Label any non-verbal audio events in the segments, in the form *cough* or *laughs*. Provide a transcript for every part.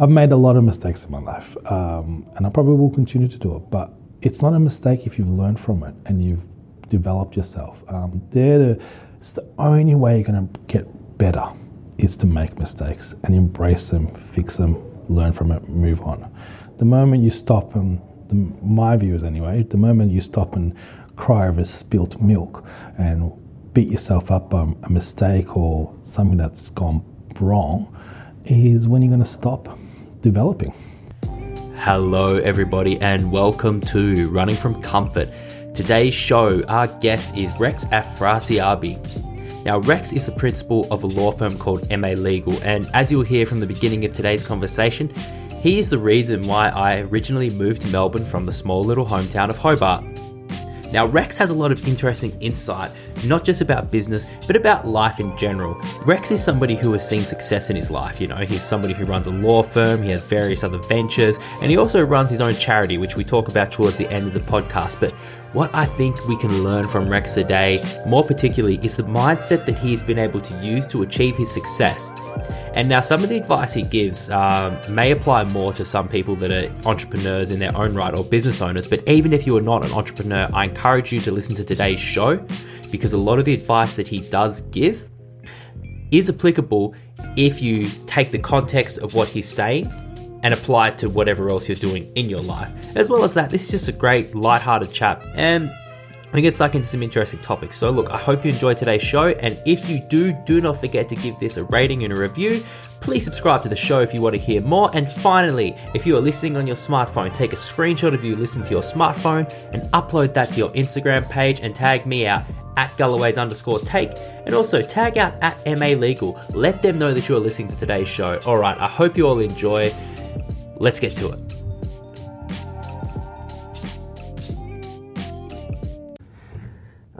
I've made a lot of mistakes in my life, um, and I probably will continue to do it. But it's not a mistake if you've learned from it and you've developed yourself. Um, it's the only way you're going to get better is to make mistakes and embrace them, fix them, learn from it, move on. The moment you stop and the, my view is anyway, the moment you stop and cry over spilt milk and beat yourself up on a mistake or something that's gone wrong is when you're going to stop developing. Hello, everybody, and welcome to Running from Comfort. Today's show, our guest is Rex Afrasiabi. Now, Rex is the principal of a law firm called MA Legal, and as you'll hear from the beginning of today's conversation, he is the reason why I originally moved to Melbourne from the small little hometown of Hobart. Now, Rex has a lot of interesting insight, not just about business, but about life in general. Rex is somebody who has seen success in his life. You know, he's somebody who runs a law firm, he has various other ventures, and he also runs his own charity, which we talk about towards the end of the podcast. But what I think we can learn from Rex today, more particularly, is the mindset that he's been able to use to achieve his success. And now, some of the advice he gives um, may apply more to some people that are entrepreneurs in their own right or business owners. But even if you are not an entrepreneur, I encourage you to listen to today's show because a lot of the advice that he does give is applicable if you take the context of what he's saying and apply it to whatever else you're doing in your life. As well as that, this is just a great light-hearted chat and we get stuck into some interesting topics. So, look, I hope you enjoyed today's show. And if you do, do not forget to give this a rating and a review. Please subscribe to the show if you want to hear more. And finally, if you are listening on your smartphone, take a screenshot of you listening to your smartphone and upload that to your Instagram page and tag me out at Galloway's underscore take. And also tag out at MA Legal. Let them know that you are listening to today's show. All right, I hope you all enjoy. Let's get to it.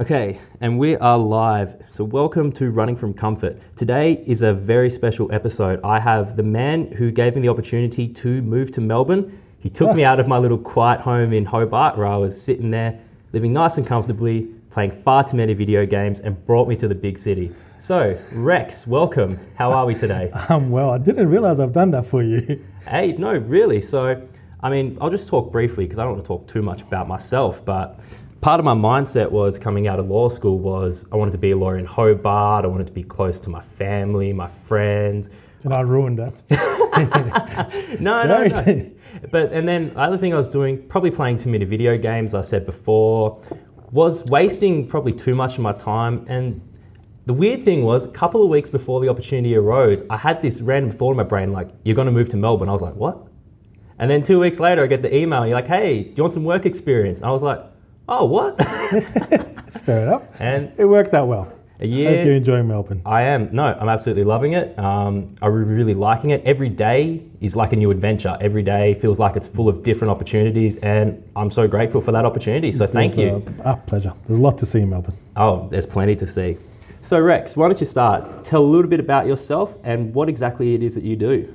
Okay, and we are live. So, welcome to Running from Comfort. Today is a very special episode. I have the man who gave me the opportunity to move to Melbourne. He took me ah. out of my little quiet home in Hobart where I was sitting there living nice and comfortably, playing far too many video games, and brought me to the big city. So, Rex, welcome. How are we today? *laughs* Um, well, I didn't realize I've done that for you. Hey, no, really. So, I mean, I'll just talk briefly because I don't want to talk too much about myself, but part of my mindset was coming out of law school was I wanted to be a lawyer in Hobart. I wanted to be close to my family, my friends. And I ruined that. *laughs* no, no, no. But and then the other thing I was doing, probably playing too many video games. I said before, was wasting probably too much of my time. And the weird thing was, a couple of weeks before the opportunity arose, I had this random thought in my brain, like, "You're going to move to Melbourne." I was like, "What?" And then two weeks later, I get the email. You're like, "Hey, do you want some work experience?" And I was like, oh, what? *laughs* Fair enough. And it worked out well. A year. Hope you're enjoying Melbourne. I am. No, I'm absolutely loving it. Um, I'm really liking it. Every day is like a new adventure. Every day feels like it's full of different opportunities, and I'm so grateful for that opportunity. So thank you. Our pleasure. There's a lot to see in Melbourne. Oh, there's plenty to see. So Rex, why don't you start? Tell a little bit about yourself and what exactly it is that you do.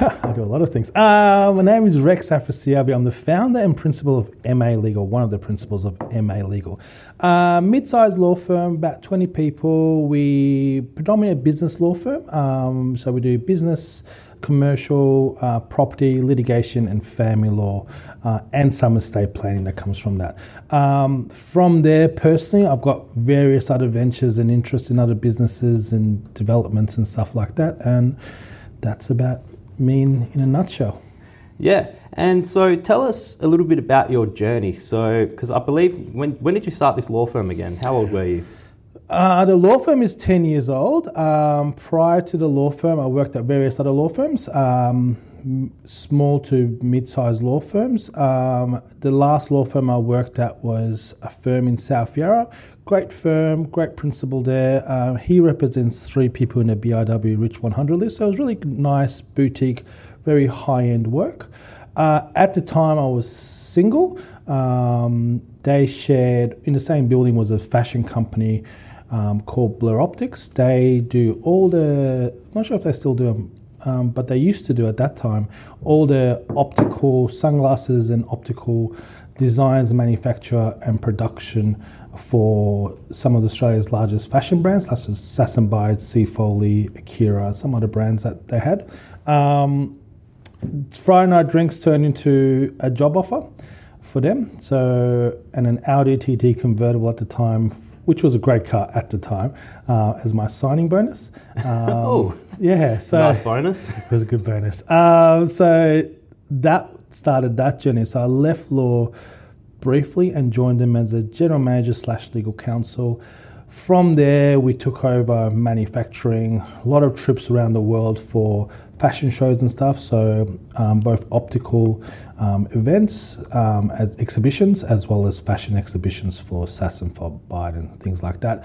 I do a lot of things. Uh, my name is Rex Afrasiabi. I'm the founder and principal of MA Legal, one of the principals of MA Legal. Uh, mid-sized law firm, about 20 people. We predominantly a business law firm, um, so we do business, commercial, uh, property, litigation, and family law, uh, and some estate planning that comes from that. Um, from there, personally, I've got various other ventures and interests in other businesses and developments and stuff like that, and that's about mean in a nutshell? Yeah, and so tell us a little bit about your journey. So, because I believe when when did you start this law firm again? How old were you? Uh, the law firm is 10 years old. Um, prior to the law firm, I worked at various other law firms, um, small to mid sized law firms. Um, the last law firm I worked at was a firm in South Yarra great firm, great principal there. Uh, he represents three people in the BRW Rich 100 list, so it was really nice, boutique, very high end work. Uh, at the time, I was single. Um, they shared in the same building was a fashion company um, called Blur Optics. They do all the, I'm not sure if they still do them, um, but they used to do at that time all the optical sunglasses and optical designs, manufacture, and production for some of Australia's largest fashion brands, such as Sass & Bide, Seafolly, Akira, some other brands that they had. Um, Friday night drinks turned into a job offer for them. So, and an Audi TT convertible at the time, which was a great car at the time, uh, as my signing bonus. *laughs* Um, Oh. yeah. So nice bonus. *laughs* it was a good bonus. Um, so that started that journey. So I left law briefly and joined them as a general manager slash legal counsel. From there, we took over manufacturing, a lot of trips around the world for fashion shows and stuff. So um, both optical um, events, um, as exhibitions, as well as fashion exhibitions for Sass and for Biden, things like that.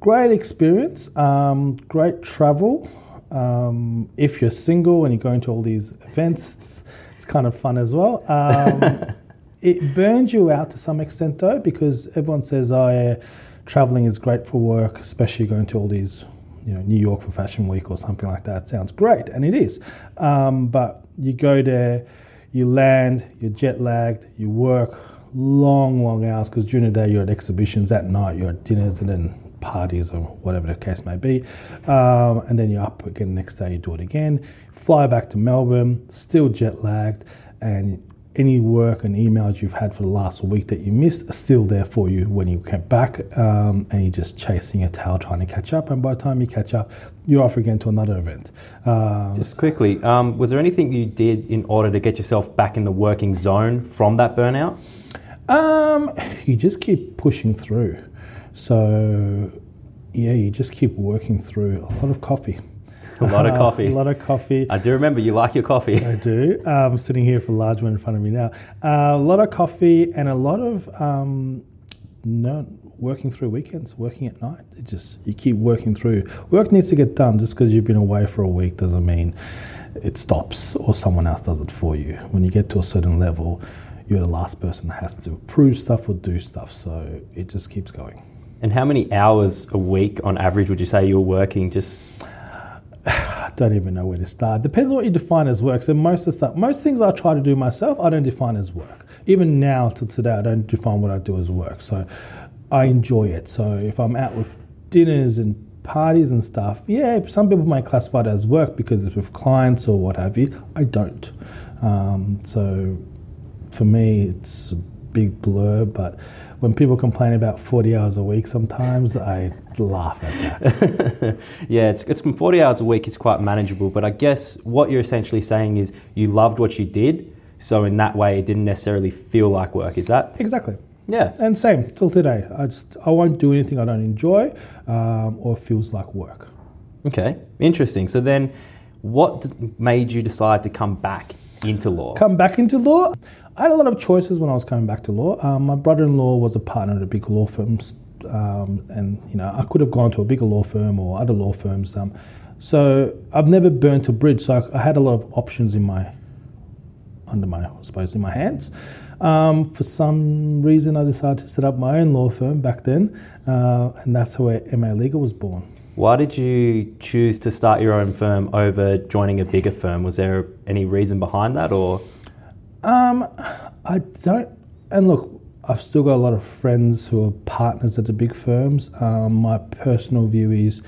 Great experience, um, great travel. Um, if you're single and you're going to all these events, it's, it's kind of fun as well. *laughs* It burns you out to some extent though, because everyone says, "Oh, yeah, traveling is great for work, especially going to all these, you know, New York for Fashion Week or something like that." Sounds great, and it is. Um, but you go there, you land, you're jet lagged, you work long, long hours because during the day you're at exhibitions, at night you're at dinners, and then parties or whatever the case may be. Um, and then you're up again the next day, you do it again. Fly back to Melbourne, still jet lagged, and any work and emails you've had for the last week that you missed are still there for you when you get back, um, and you're just chasing your tail trying to catch up. And by the time you catch up, you're off again to another event. Um, Just quickly, um, was there anything you did in order to get yourself back in the working zone from that burnout? Um, you just keep pushing through. So, yeah, you just keep working through a lot of coffee. *laughs* A lot of coffee. a lot of coffee. I do remember you like your coffee. I do. I'm sitting here for a large one in front of me now. Uh, a lot of coffee and a lot of um, no working through weekends, working at night. It just you keep working through. Work needs to get done. Just because you've been away for a week doesn't mean it stops or someone else does it for you. When you get to a certain level, you're the last person that has to prove stuff or do stuff. So it just keeps going. And how many hours a week on average would you say you're working? Just I *sighs* don't even know where to start. Depends on what you define as work. So most of stuff, most things I try to do myself, I don't define as work. Even now to today, I don't define what I do as work. So I enjoy it. So if I'm out with dinners and parties and stuff, yeah, some people might classify it as work because it's with clients or what have you. I don't. Um, so for me, it's a big blur. But when people complain about 40 hours a week, sometimes I laugh at that. *laughs* yeah, it's it's from forty hours a week. It's quite manageable. But I guess what you're essentially saying is you loved what you did, so in that way it didn't necessarily feel like work. Is that? Exactly. Yeah. And same till today. I just I won't do anything I don't enjoy um, or feels like work. Okay. Interesting. So then, what made you decide to come back into law? Come back into law. I had a lot of choices when I was coming back to law. Um, my brother-in-law was a partner at a big law firm, um, and you know I could have gone to a bigger law firm or other law firms. Um, so I've never burnt a bridge. So I, I had a lot of options in my under my, I suppose, in my hands. Um, for some reason, I decided to set up my own law firm back then, uh, and that's where MA Legal was born. Why did you choose to start your own firm over joining a bigger firm? Was there any reason behind that, or? Um, I don't. And look, I've still got a lot of friends who are partners at the big firms. Um, my personal view is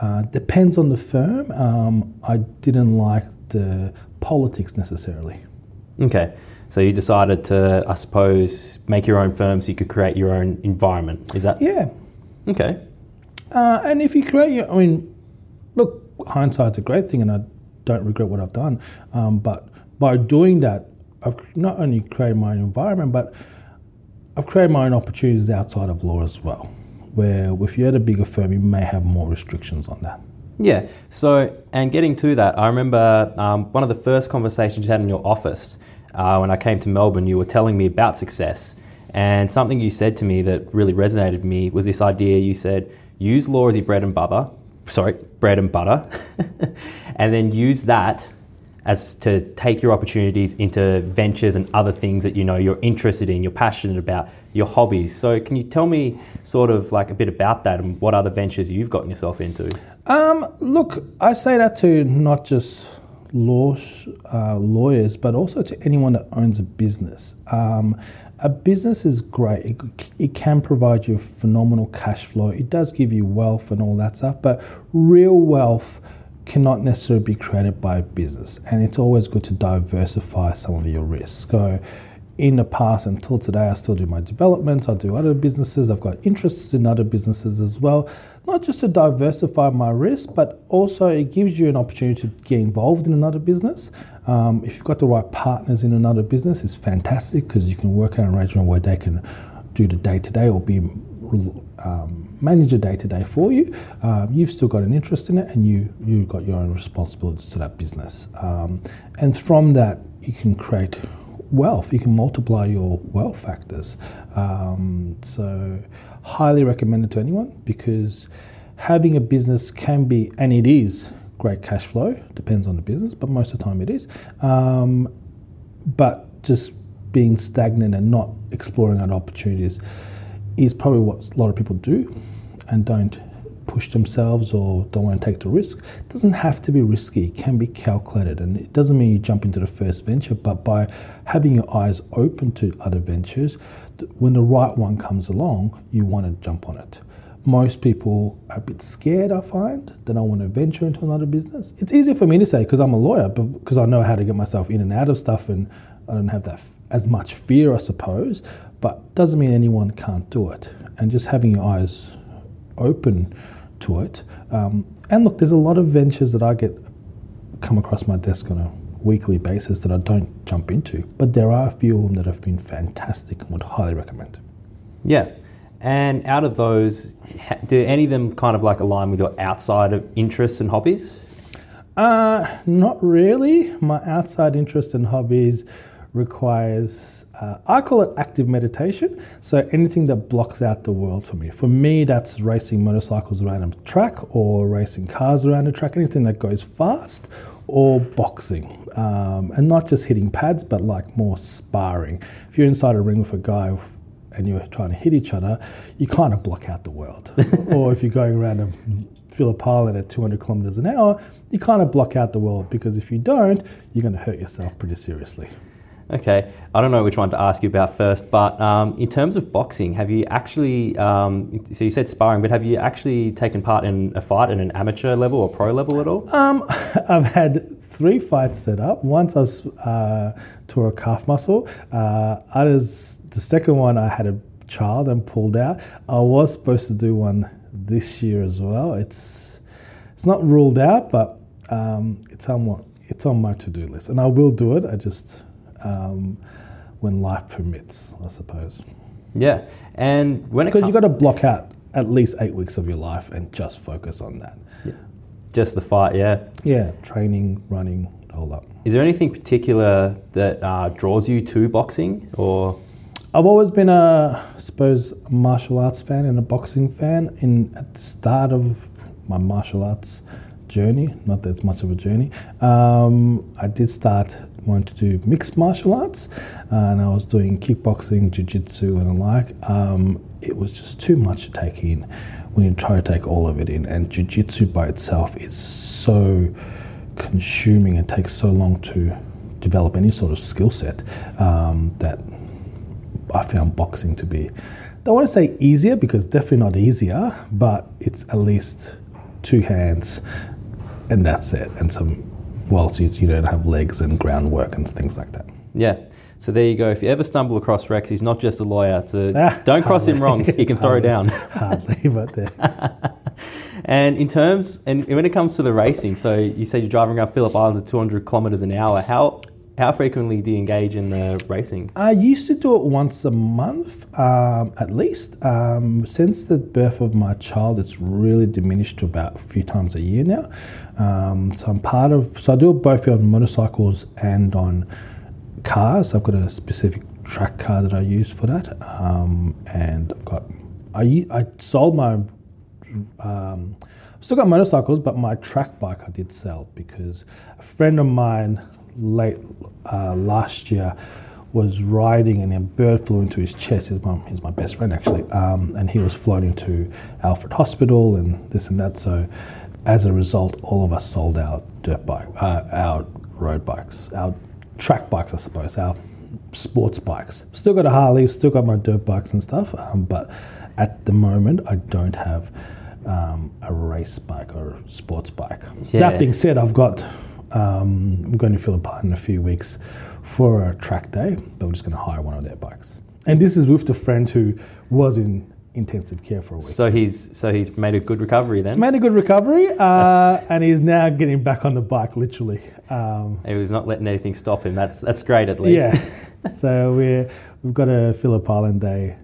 uh, depends on the firm. Um, I didn't like the politics necessarily. Okay. So you decided to, I suppose, make your own firm so you could create your own environment. Is that? Yeah. Okay. Uh, and if you create I mean, look, hindsight's a great thing, and I don't regret what I've done. Um, but by doing that, I've not only created my own environment, but I've created my own opportunities outside of law as well. Where if you're at a bigger firm, you may have more restrictions on that. Yeah. So, and getting to that, I remember um, one of the first conversations you had in your office uh, when I came to Melbourne. You were telling me about success, and something you said to me that really resonated with me was this idea. You said, "Use law as your bread and butter." Sorry, bread and butter, *laughs* and then use that as to take your opportunities into ventures and other things that you know you're interested in, you're passionate about, your hobbies. So, can you tell me sort of like a bit about that and what other ventures you've gotten yourself into? Um, look, I say that to not just law uh, lawyers, but also to anyone that owns a business. Um, a business is great. It, it can provide you a phenomenal cash flow. It does give you wealth and all that stuff, but real wealth cannot necessarily be created by a business, and it's always good to diversify some of your risks. So, in the past until today, I still do my developments, I do other businesses, I've got interests in other businesses as well. Not just to diversify my risk, but also it gives you an opportunity to get involved in another business. Um, if you've got the right partners in another business, it's fantastic because you can work out an arrangement where they can do the day to day or be um, manage a day to day for you. Um, you've still got an interest in it, and you you've got your own responsibilities to that business. Um, and from that, you can create wealth. You can multiply your wealth factors. Um, so, highly recommended to anyone because having a business can be, and it is, great cash flow. Depends on the business, but most of the time it is. Um, but just being stagnant and not exploring other opportunities is probably what a lot of people do and don't push themselves or don't want to take the risk. It doesn't have to be risky, it can be calculated. And it doesn't mean you jump into the first venture, but by having your eyes open to other ventures, when the right one comes along, you want to jump on it. Most people are a bit scared, I find, they don't want to venture into another business. It's easy for me to say because I'm a lawyer, but because I know how to get myself in and out of stuff and I don't have that as much fear, I suppose but doesn't mean anyone can't do it. And just having your eyes open to it. Um, and look, there's a lot of ventures that I get come across my desk on a weekly basis that I don't jump into, but there are a few of them that have been fantastic and would highly recommend. Yeah. And out of those, do any of them kind of like align with your outside of interests and hobbies? Uh, not really. My outside interests and hobbies requires, uh, I call it active meditation. So anything that blocks out the world for me. For me, that's racing motorcycles around a track or racing cars around a track, anything that goes fast or boxing. Um, and not just hitting pads, but like more sparring. If you're inside a ring with a guy and you're trying to hit each other, you kind of block out the world. *laughs* or if you're going around and fill a Phillip Island at 200 kilometers an hour, you kind of block out the world because if you don't, you're going to hurt yourself pretty seriously. Okay, I don't know which one to ask you about first, but um, in terms of boxing, have you actually, um, so you said sparring, but have you actually taken part in a fight at an amateur level or pro level at all? Um, *laughs* I've had three fights set up. Once I was, uh, tore a calf muscle, uh, others, the second one I had a child and pulled out. I was supposed to do one this year as well. It's, it's not ruled out, but um, it's, on, it's on my to do list, and I will do it. I just um, when life permits, I suppose. Yeah, and when because you've got to block out at least eight weeks of your life and just focus on that. Yeah. Just the fight, yeah. Yeah, training, running, the whole lot. Is there anything particular that uh, draws you to boxing, or? I've always been a, I suppose, martial arts fan and a boxing fan. In at the start of my martial arts journey, not that it's much of a journey, um, I did start wanting to do mixed martial arts, uh, and I was doing kickboxing, jiu-jitsu, and the like. Um, it was just too much to take in when you try to take all of it in. And jiu-jitsu by itself is so consuming and takes so long to develop any sort of skill set um, that I found boxing to be. I don't want to say easier because definitely not easier, but it's at least two hands and that's it, and some whilst you, you don't have legs and groundwork and things like that. Yeah. So there you go. If you ever stumble across Rex, he's not just a lawyer. So *laughs* ah, don't cross hardly. him wrong. He can throw down. *laughs* hardly, but there. *laughs* and in terms, and when it comes to the racing, so you said you're driving around Phillip Islands at 200 kilometres an hour. How how frequently do you engage in the racing? I used to do it once a month, um, at least. Um, since the birth of my child, it's really diminished to about a few times a year now. Um, so I'm part of. So I do it both on motorcycles and on cars. I've got a specific track car that I use for that, um, and I've got. I I sold my. Um, still got motorcycles, but my track bike I did sell because a friend of mine late uh, last year was riding and a bird flew into his chest. He's my, he's my best friend actually, um, and he was flown into Alfred Hospital and this and that. So, as a result, all of us sold our dirt bike, uh, our road bikes, our track bikes, I suppose, our sports bikes. Still got a Harley, still got my dirt bikes and stuff, um, but at the moment, I don't have um, a race bike or a sports bike. Yeah. That being said, I've got um, I'm going to Philippines in a few weeks for a track day, but we're just going to hire one of their bikes. And this is with the friend who was in intensive care for a week. So he's so he's made a good recovery then. He's made a good recovery, uh, and he's now getting back on the bike, literally. Um, He was not letting anything stop him. That's that's great at least. yeah. *laughs* so we're we've got a Phillip Island day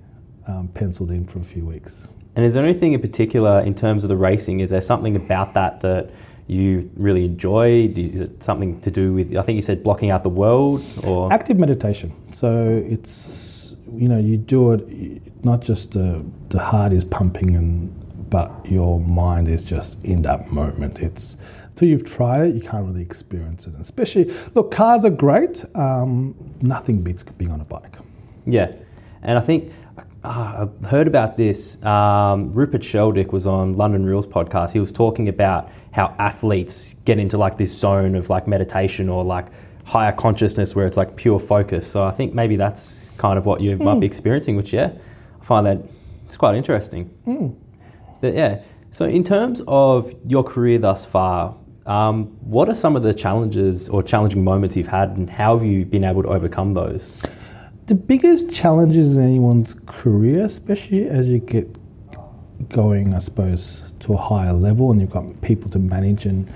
um, penciled in for a few weeks. And is there anything in particular in terms of the racing? Is there something about that that you really enjoy? Is it something to do with? I think you said blocking out the world, or Active meditation. So it's you know you do it not just the the heart is pumping and but your mind is just in that moment. It's till you've tried it, you can't really experience it. Especially look, cars are great. Um, nothing beats being on a bike. Yeah, and I think uh, I've heard about this. Um, Rupert Sheldrake was on London Real's podcast. He was talking about how athletes get into like this zone of like meditation or like higher consciousness where it's like pure focus. So I think maybe that's kind of what you might be experiencing. Which yeah, I find that it's quite interesting. But yeah, so in terms of your career thus far. Um, what are some of the challenges or challenging moments you've had, and how have you been able to overcome those? The biggest challenges in anyone's career, especially as you get going, I suppose, to a higher level and you've got people to manage and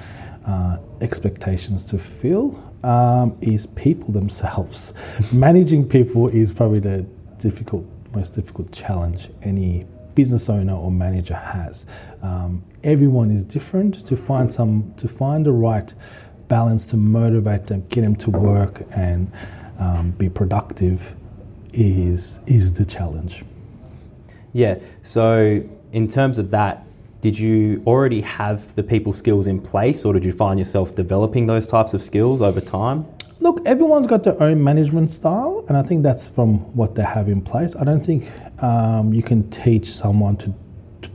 uh, expectations to fill, um, is people themselves. *laughs* Managing people is probably the difficult, most difficult challenge any business owner or manager has. Um, everyone is different. To find some, to find the right balance to motivate them, get them to work, and um, be productive is is the challenge. Yeah. So, in terms of that, did you already have the people skills in place, or did you find yourself developing those types of skills over time? Look, everyone's got their own management style, and I think that's from what they have in place. I don't think um, you can teach someone to, to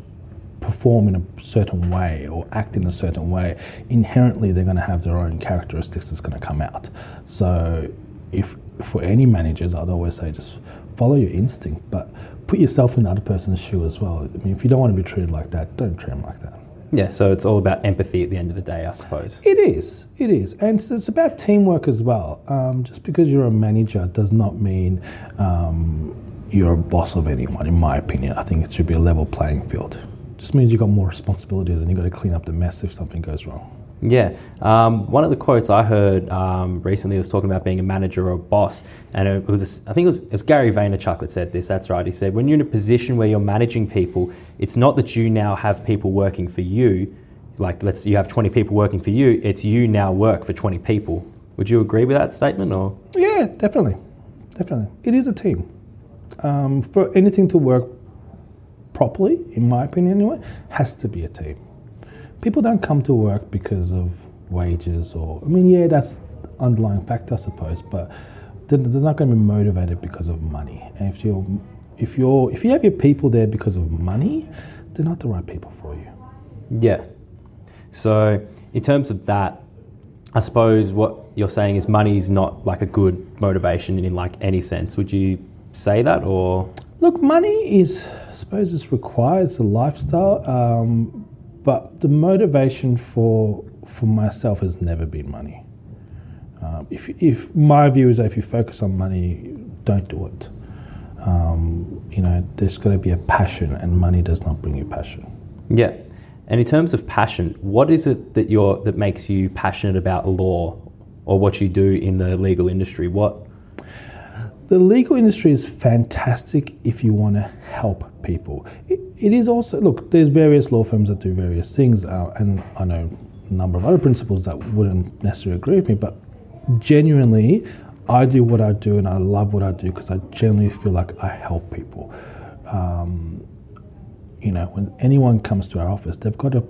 perform in a certain way or act in a certain way. Inherently, they're going to have their own characteristics that's going to come out. So, if for any managers, I'd always say just follow your instinct, but put yourself in the other person's shoe as well. I mean, if you don't want to be treated like that, don't treat them like that. Yeah. So it's all about empathy at the end of the day, I suppose. It is. It is, and it's, it's about teamwork as well. Um, just because you're a manager does not mean um, you're a boss of anyone. In my opinion, I think it should be a level playing field. Just means you've got more responsibilities and you've got to clean up the mess if something goes wrong. Yeah. Um, one of the quotes I heard um, recently was talking about being a manager or a boss, and it was I think it was, it was Gary Vaynerchuk that said this. That's right. He said when you're in a position where you're managing people, it's not that you now have people working for you. Like let's you have 20 people working for you. It's you now work for 20 people. Would you agree with that statement or? Yeah, definitely, definitely. It is a team. Um, for anything to work properly, in my opinion anyway, has to be a team. People don't come to work because of wages or, I mean, yeah, that's underlying factor, I suppose, but they're, they're not going to be motivated because of money. And if you're, if you're, if you have your people there because of money, they're not the right people for you. Yeah. So in terms of that, I suppose what you're saying is money is not like a good motivation in like any sense. Would you say that or? Look, money is, I suppose, it's required. It's a lifestyle, um, but the motivation for for myself has never been money. Um, if if my view is that if you focus on money, don't do it. Um, you know, there's got to be a passion, and money does not bring you passion. Yeah. And in terms of passion, what is it that you're that makes you passionate about law or what you do in the legal industry? What The legal industry is fantastic if you want to help people. It, it is also look. There's various law firms that do various things, uh, and I know a number of other principals that wouldn't necessarily agree with me. But genuinely, I do what I do, and I love what I do because I genuinely feel like I help people. Um, you know, when anyone comes to our office, they've got a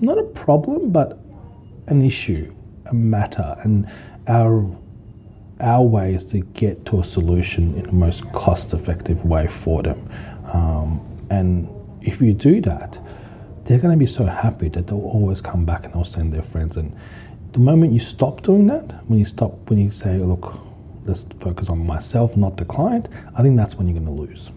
not a problem, but an issue, a matter, and our our way is to get to a solution in the most cost-effective way for them. Um, and if you do that, they're going to be so happy that they'll always come back and they'll send their friends. And the moment you stop doing that, when you stop, when you say, "Look, let's focus on myself, not the client," I think that's when you're going to lose.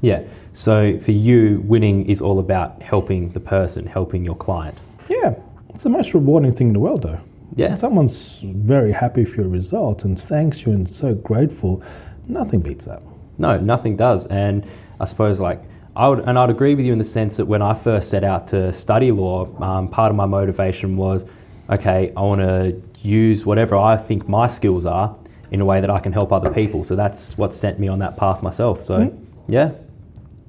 Yeah. So for you, winning is all about helping the person, helping your client. Yeah, it's the most rewarding thing in the world, though. Yeah. When someone's very happy for your result and thanks you and so grateful, nothing beats that. No, nothing does. And I suppose like I would, and I'd agree with you in the sense that when I first set out to study law, um, part of my motivation was, okay, I want to use whatever I think my skills are in a way that I can help other people. So that's what sent me on that path myself. So Mm. yeah,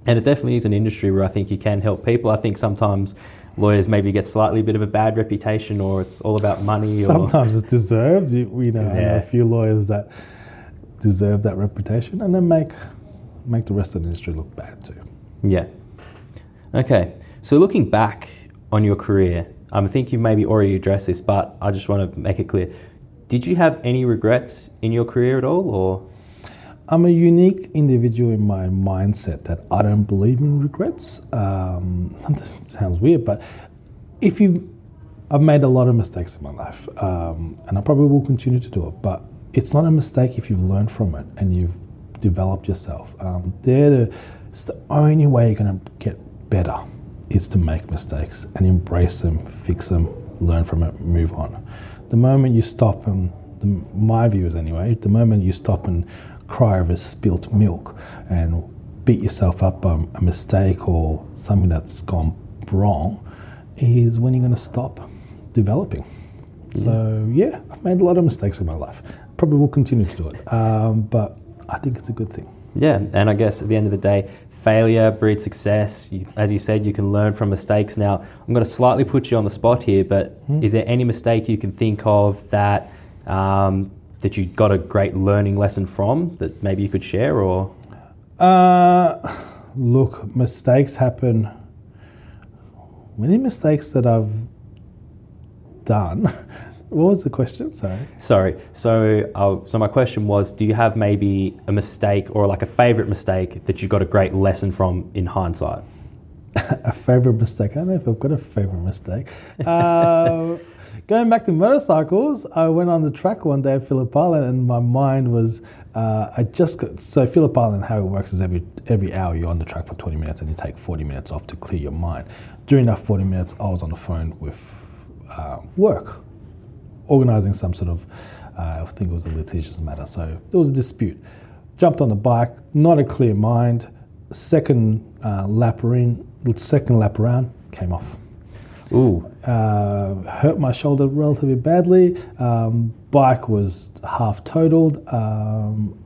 and it definitely is an industry where I think you can help people. I think sometimes lawyers maybe get slightly a bit of a bad reputation, or it's all about money. Or Sometimes it's deserved. You, we know, I know a few lawyers that deserve that reputation and then make make the rest of the industry look bad too. Yeah. Okay. So looking back on your career, um, I think you've maybe already addressed this, but I just want to make it clear. Did you have any regrets in your career at all, or I'm a unique individual in my mindset that I don't believe in regrets. Um, *laughs* sounds weird, but if you, I've made a lot of mistakes in my life, um, and I probably will continue to do it. But it's not a mistake if you've learned from it and you've developed yourself. Um, they're the, it's the only way you're going to get better is to make mistakes and embrace them, fix them, learn from it, move on. The moment you stop and the, my view is anyway, the moment you stop and cry over spilt milk and beat yourself up on a mistake or something that's gone wrong is when you're going to stop developing. So yeah, I've made a lot of mistakes in my life. Probably will continue to do it, um, but I think it's a good thing. yeah? And I guess at the end of the day, failure breeds success. You, as you said, you can learn from mistakes. Now, I'm going to slightly put you on the spot here, but is there any mistake you can think of that um, that you got a great learning lesson from that maybe you could share, or Uh, look, mistakes happen. Many mistakes that I've done. *laughs* what was the question? Sorry. Sorry. So, uh, so my question was: Do you have maybe a mistake or like a favorite mistake that you got a great lesson from in hindsight? *laughs* a favorite mistake. I don't know if I've got a favorite mistake. Uh, *laughs* going back to motorcycles, I went on the track one day at Phillip Island, and my mind was. Uh, I just got, so Phillip Island. How it works is every every hour you're on the track for 20 minutes, and you take 40 minutes off to clear your mind. During that 40 minutes, I was on the phone with uh, work, organising some sort of. Uh, I think it was a litigious matter. So there was a dispute. Jumped on the bike, not a clear mind. Second uh, lap in, second lap around, came off. Ooh, Uh, hurt my shoulder relatively badly. Um, bike was half totaled. Um,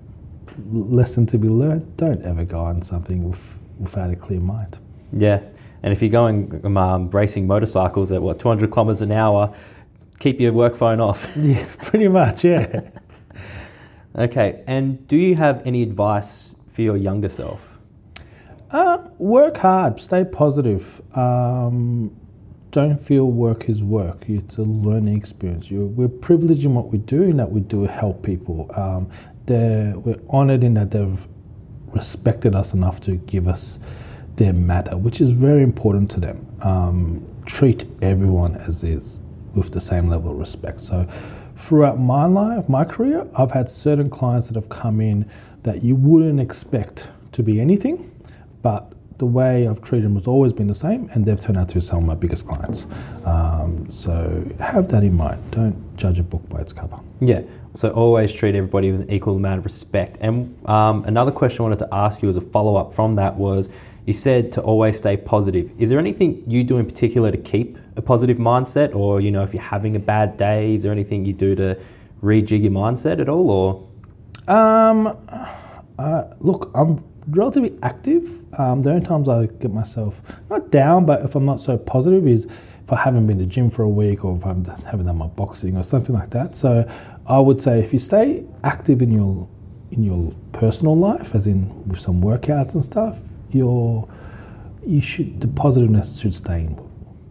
lesson to be learned: don't ever go on something with, without a clear mind. yeah. And if you're going um, racing motorcycles at what 200 kilometers an hour, keep your work phone off. *laughs* Yeah, pretty much. Yeah. *laughs* okay. And do you have any advice for your younger self? Uh, work hard, stay positive. Um, don't feel work is work. It's a learning experience. you we're privileged in what we do, in that we do help people. Um, we're honoured in that they've respected us enough to give us their matter, which is very important to them. Um, treat everyone as is with the same level of respect. So, throughout my life, my career, I've had certain clients that have come in that you wouldn't expect to be anything, but the way I've treated them has always been the same, and they've turned out to be some of my biggest clients. Um, so, have that in mind. Don't judge a book by its cover. Yeah. So always treat everybody with an equal amount of respect. And um, another question I wanted to ask you as a follow up from that was you said to always stay positive. Is there anything you do in particular to keep a positive mindset? Or, you know, if you're having a bad day, is there anything you do to rejig your mindset at all? Or, Um, uh, look, I'm relatively active. Um, the only times I get myself not down, but if I'm not so positive, is if I haven't been to the gym for a week or if I haven't done my boxing or something like that. So I would say if you stay active in your in your personal life, as in with some workouts and stuff, your you should the positiveness should stay in.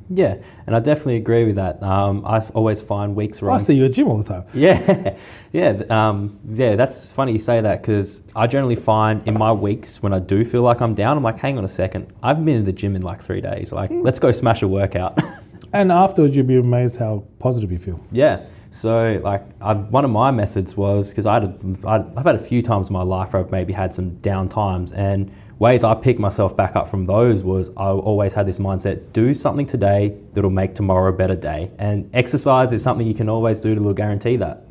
Yeah, and I definitely agree with that. Um, I always find weeks where I I'm see you at the gym all the time. *laughs* Yeah, yeah, um, yeah. That's funny you say that because I generally find in my weeks when I do feel like I'm down, I'm like, hang on a second, I haven't been to the gym in like three days. Like, let's go smash a workout. *laughs* And afterwards, you'd be amazed how positive you feel. yeah. So like, I, one of my methods was because I had a, I'd- I've had a few times in my life where I've maybe had some down times, and ways I picked myself back up from those was I always had this mindset: do something today that'll make tomorrow a better day. And exercise is something you can always do to guarantee that.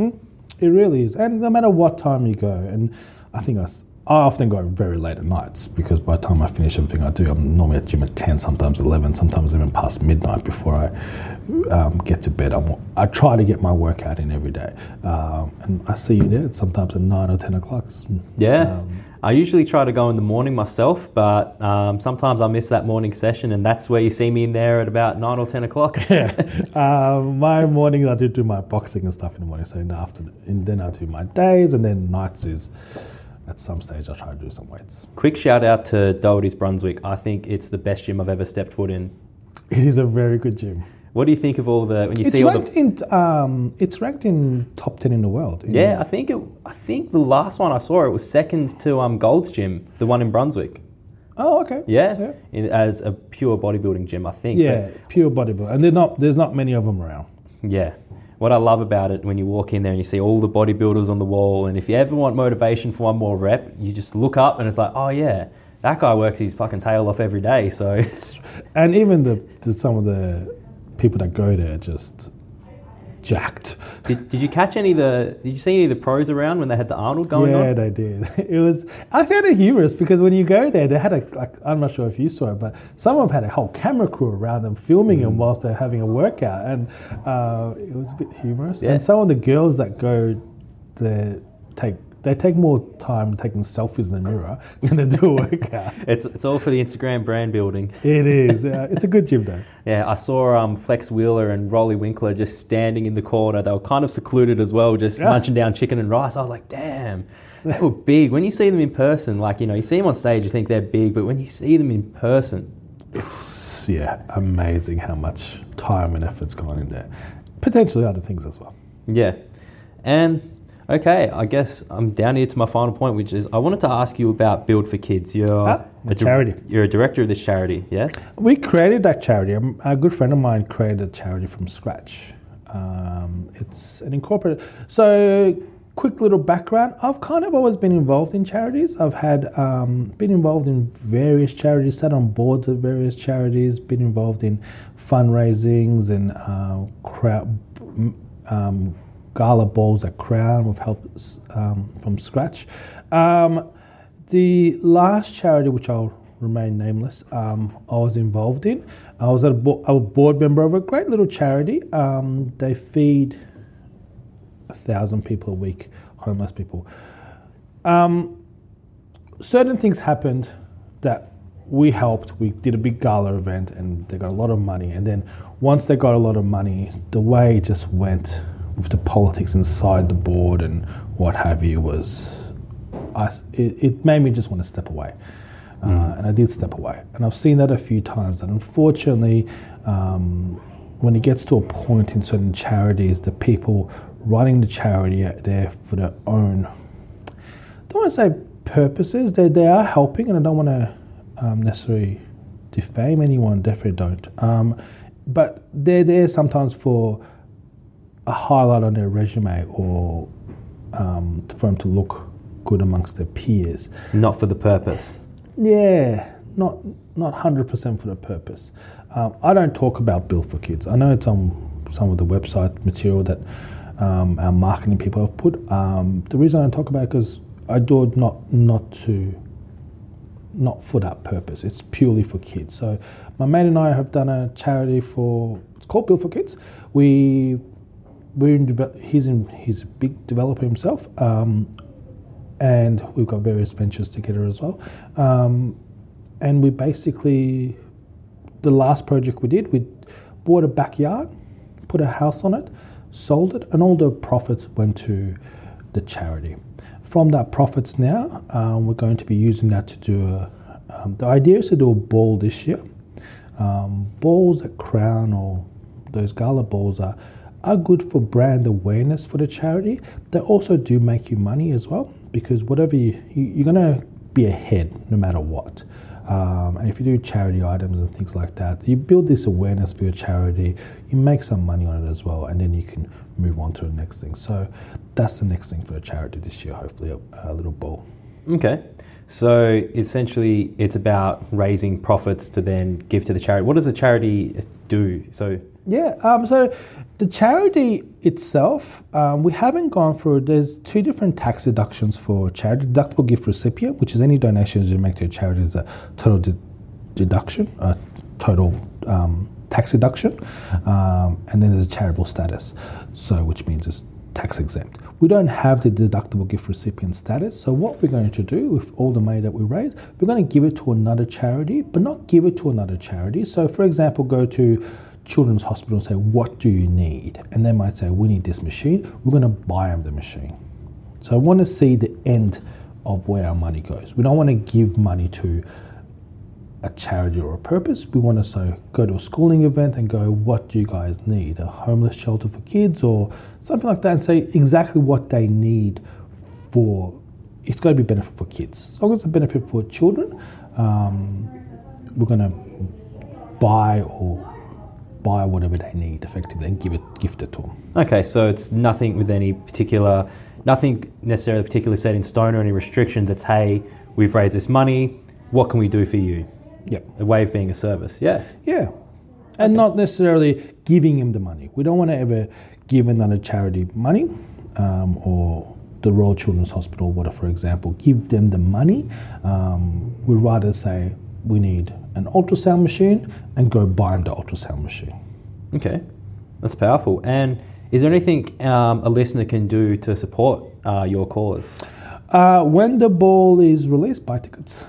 It really is, and no matter what time you go, and I think I often go very late at nights because by the time I finish everything I do, I'm normally at the gym at ten, sometimes eleven, sometimes even past midnight before I um, get to bed. I'm, I try to get my workout in every day, um, and I see you there sometimes at nine or ten o'clock. Yeah. Um, I usually try to go in the morning myself, but um, sometimes I miss that morning session, and that's where you see me in there at about nine or ten o'clock. *laughs* um, my mornings I do do my boxing and stuff in the morning. So in the afternoon, and then I do my days, and then nights is at some stage I try to do some weights. Quick shout out to Doherty's Brunswick. I think it's the best gym I've ever stepped foot in. It is a very good gym. What do you think of all the when you It's see all ranked the? in um, it's ranked in top ten in the world. in- Yeah, I think it. I think the last one I saw it was second to um, Gold's Gym, the one in Brunswick. Oh, okay. Yeah, Yeah. In, as a pure bodybuilding gym, I think. Yeah, pure bodybuilding, and they're not. There's not many of them around. Yeah. What I love about it when you walk in there and you see all the bodybuilders on the wall, and if you ever want motivation for one more rep, you just look up and it's like, oh yeah, that guy works his fucking tail off every day. So And even the, the some of the people that go there just jacked. did, did you catch any of the? Did you see any of the pros around when they had the Arnold going yeah, on? they did. *laughs* It was. I found it humorous because when you go there, they had a like. I'm not sure if you saw it, but some of them had a whole camera crew around them filming Mm. them whilst they're having a workout, and uh, it was a bit humorous. Yeah. And some of the girls that go there take they take more time taking selfies in the mirror *laughs* than they do a workout. *laughs* It's it's all for the Instagram brand building. it is. *laughs* Uh, it's a good gym though. Yeah, I saw um, Flex Wheeler and Roelly Winklaar just standing in the corner. They were kind of secluded as well, just Yeah. munching down chicken and rice. I was like, damn, they were big. When you see them in person, like, you know, you see them on stage, you think they're big, but when you see them in person, It's yeah, amazing how much time and effort's gone in there. Potentially other things as well. yeah. And okay, I guess I'm down here to my final point, which is I wanted to ask you about Build for Kids. You're Ah, a dir- charity. You're a director of this charity, yes? We created that charity. Um, A good friend of mine created a charity from scratch. Um, it's an incorporated. So, quick little background. I've kind of always been involved in charities. I've had um, been involved in various charities, sat on boards of various charities, been involved in fundraisings and uh, crowd. Um, gala balls at Crown. We've helped um, from scratch. Um, the last charity, which I'll remain nameless, um, I was involved in. I was a, bo- a board member of a great little charity. Um, they feed a thousand people a week, homeless people. Um, certain things happened that we helped. We did a big gala event and they got a lot of money. And then once they got a lot of money, the way it just went with the politics inside the board and what have you was, I, it, it made me just want to step away. Uh, and I did step away. And I've seen that a few times. And unfortunately, um, when it gets to a point in certain charities, the people running the charity are there for their own don't want to say purposes. They, they are helping, and I don't want to um, necessarily defame anyone. Definitely don't. Um, but they're there sometimes for a highlight on their resume or um, for them to look good amongst their peers. Not for the purpose. Yeah, not not hundred percent for the purpose. Um, I don't talk about Build for Kids. I know it's on some of the website material that um, our marketing people have put. Um, the reason I don't talk about it because I do it not not to not for that purpose. It's purely for kids. So my mate and I have done a charity for it's called Build for Kids. We we're in, he's in he's a big developer himself. Um, and we've got various ventures together as well. Um, and we basically, the last project we did, we bought a backyard, put a house on it, sold it, and all the profits went to the charity. From that profits now, um, we're going to be using that to do a. Um, the idea is to do a ball this year. Um, balls at Crown or those gala balls are are good for brand awareness for the charity. They also do make you money as well because whatever you, you you're gonna be ahead no matter what. Um, and if you do charity items and things like that, you build this awareness for your charity. You make some money on it as well, and then you can move on to the next thing. So that's the next thing for the charity this year. Hopefully, a, a little ball. Okay. So essentially, it's about raising profits to then give to the charity. What does the charity do? So Yeah, um, so the charity itself, um, we haven't gone through. There's two different tax deductions for charity. Deductible gift recipient, which is any donations you make to a charity, is a total de- deduction, a total um, tax deduction, um, and then there's a charitable status, so which means it's tax exempt. We don't have the deductible gift recipient status, so what we're going to do with all the money that we raise, we're going to give it to another charity, but not give it to another charity. So, for example, go to Children's Hospital and say, What do you need? And they might say, We need this machine. We're going to buy them the machine. So, I want to see the end of where our money goes. We don't want to give money to a charity or a purpose. We want to so go to a schooling event and go, what do you guys need? A homeless shelter for kids or something like that, and say exactly what they need for. It's got to be benefit for kids. As long as it's a benefit for children, um, we're going to buy or buy whatever they need effectively and give it gift it to them. Okay, so it's nothing with any particular, nothing necessarily particularly set in stone or any restrictions. It's hey, we've raised this money. What can we do for you? Yep. A way of being a service. Yeah. Yeah. And not necessarily giving him the money. We don't want to ever give another charity money um, or the Royal Children's Hospital, what for example, give them the money. Um, we'd rather say we need an ultrasound machine and go buy them the ultrasound machine. Okay, that's powerful. And is there anything um, a listener can do to support uh, your cause? Uh, when the ball is released, buy tickets.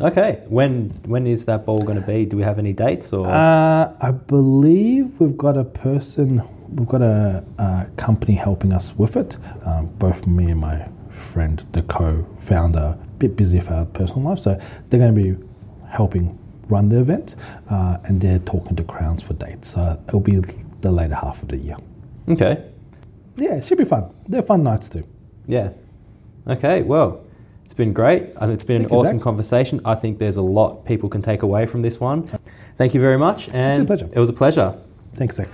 Okay, when when is that ball going to be? Do we have any dates or? Uh, I believe we've got a person, we've got a, a company helping us with it. Um, both me and my friend, the co-founder, a bit busy for our personal life, so they're going to be helping run the event, uh, and they're talking to Crowns for dates. So it'll be the later half of the year. okay, Yeah, it should be fun. They're fun nights too. yeah, okay. Well, it's been great. Mean, it's been an awesome conversation. I think there's a lot people can take away from this one. Thank you very much, and pleasure. it was a pleasure. Thanks, Zach.